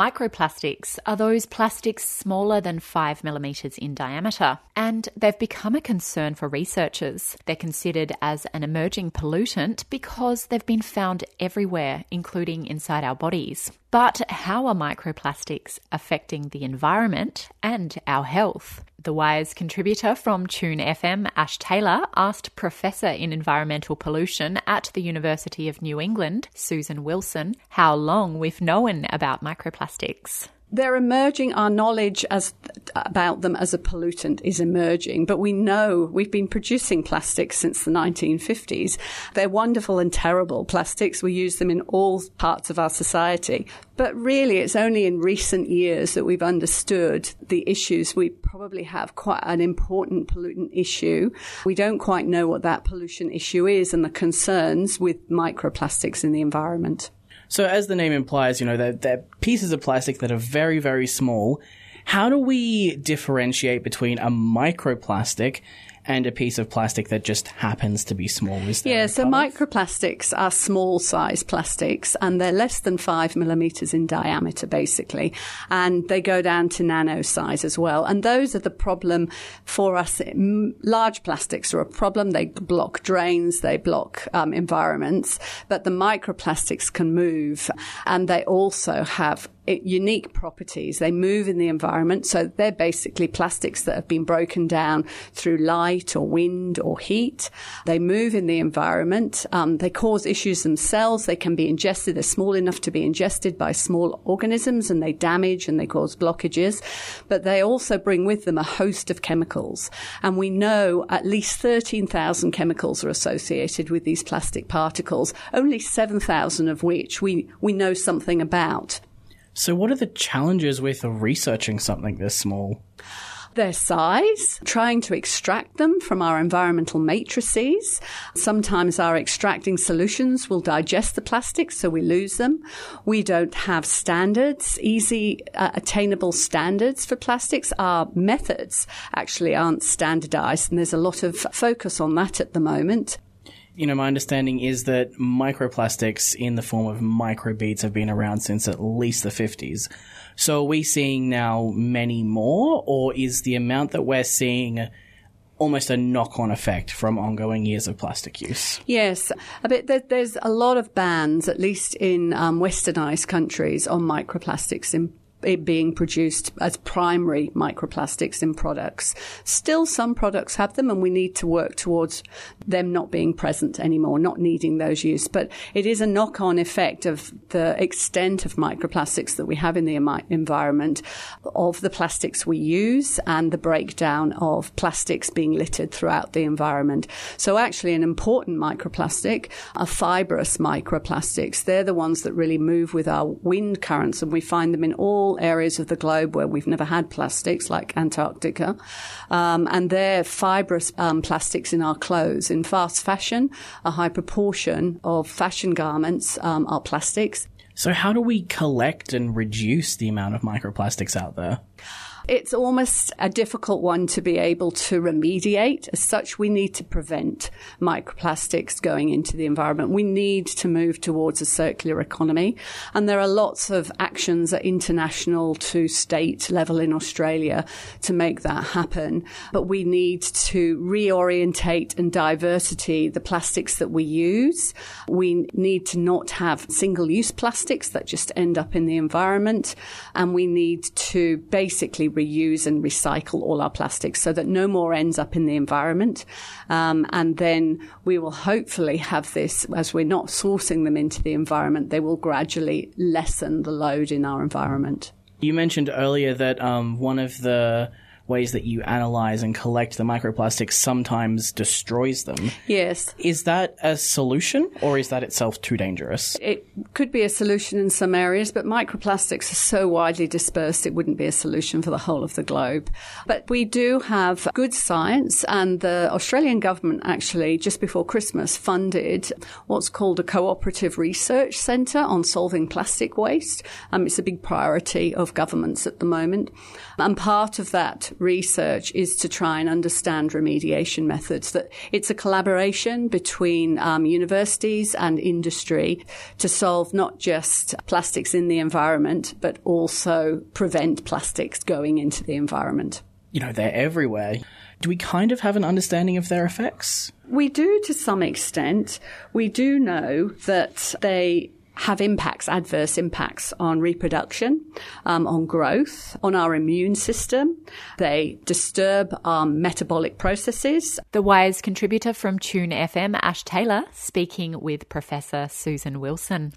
Microplastics are those plastics smaller than 5 millimetres in diameter, and they've become a concern for researchers. They're considered as an emerging pollutant because they've been found everywhere, including inside our bodies. But how are microplastics affecting the environment and our health? The Wire's contributor from Tune FM, Ash Taylor, asked Professor in Environmental Pollution at the University of New England, Susan Wilson, how long we've known about microplastics they're emerging. Our knowledge as about them as a pollutant is emerging, but we know we've been producing plastics since the 1950s. They're wonderful and terrible plastics. We use them in all parts of our society. But really, it's only in recent years that we've understood the issues. We probably have quite an important pollutant issue. We don't quite know what that pollution issue is and the concerns with microplastics in the environment. So, as the name implies, you know, they're, they're pieces of plastic that are very, very small. How do we differentiate between a microplastic and a piece of plastic that just happens to be small. Is yeah, so microplastics are small size plastics and they're less than five millimeters in diameter, basically. And they go down to nano size as well. And those are the problem for us. Large plastics are a problem. They block drains, they block um, environments, but the microplastics can move and they also have unique properties. They move in the environment. So they're basically plastics that have been broken down through light or wind or heat. They move in the environment. Um, they cause issues themselves. They can be ingested. They're small enough to be ingested by small organisms and they damage and they cause blockages. But they also bring with them a host of chemicals. And we know at least 13,000 chemicals are associated with these plastic particles, only 7,000 of which we, we know something about. So, what are the challenges with researching something this small? their size, trying to extract them from our environmental matrices. Sometimes our extracting solutions will digest the plastics, so we lose them. We don't have standards, easy uh, attainable standards for plastics. Our methods actually aren't standardized, and there's a lot of focus on that at the moment you know, my understanding is that microplastics in the form of microbeads have been around since at least the 50s. So are we seeing now many more, or is the amount that we're seeing almost a knock-on effect from ongoing years of plastic use. Yes, a bit. there's a lot of bans, at least in um, westernized countries, on microplastics in it being produced as primary microplastics in products. Still, some products have them, and we need to work towards them not being present anymore, not needing those use. But it is a knock on effect of the extent of microplastics that we have in the environment, of the plastics we use, and the breakdown of plastics being littered throughout the environment. So, actually, an important microplastic are fibrous microplastics. They're the ones that really move with our wind currents, and we find them in all areas of the globe where we've never had plastics, like Antarctica. Um, and they're fibrous um, plastics in our clothes. In fast fashion, a high proportion of fashion garments um, are plastics. So, how do we collect and reduce the amount of microplastics out there? It's almost a difficult one to be able to remediate. As such, we need to prevent microplastics going into the environment. We need to move towards a circular economy. And there are lots of actions at international to state level in Australia to make that happen. But we need to reorientate and diversity the plastics that we use. We need to not have single use plastics that just end up in the environment. And we need to basically reuse and recycle all our plastics so that no more ends up in the environment. Um, and then we will hopefully have this, as we're not sourcing them into the environment, they will gradually lessen the load in our environment. You mentioned earlier that um, one of the ways that you analyze and collect the microplastics sometimes destroys them. Yes. Is that a solution or is that itself too dangerous? It could be a solution in some areas, but microplastics are so widely dispersed it wouldn't be a solution for the whole of the globe. But we do have good science and the Australian government actually just before Christmas funded what's called a cooperative research centre on solving plastic waste. Um, it's a big priority of governments at the moment. And part of that research is to try and understand remediation methods. That it's a collaboration between um, universities and industry to solve not just plastics in the environment, but also prevent plastics going into the environment. You know, they're everywhere. Do we kind of have an understanding of their effects? We do to some extent. We do know that they have impacts, adverse impacts on reproduction, um, on growth, on our immune system. They disturb our metabolic processes. The Wire's contributor from Tune FM, Ash Taylor, speaking with Professor Susan Wilson.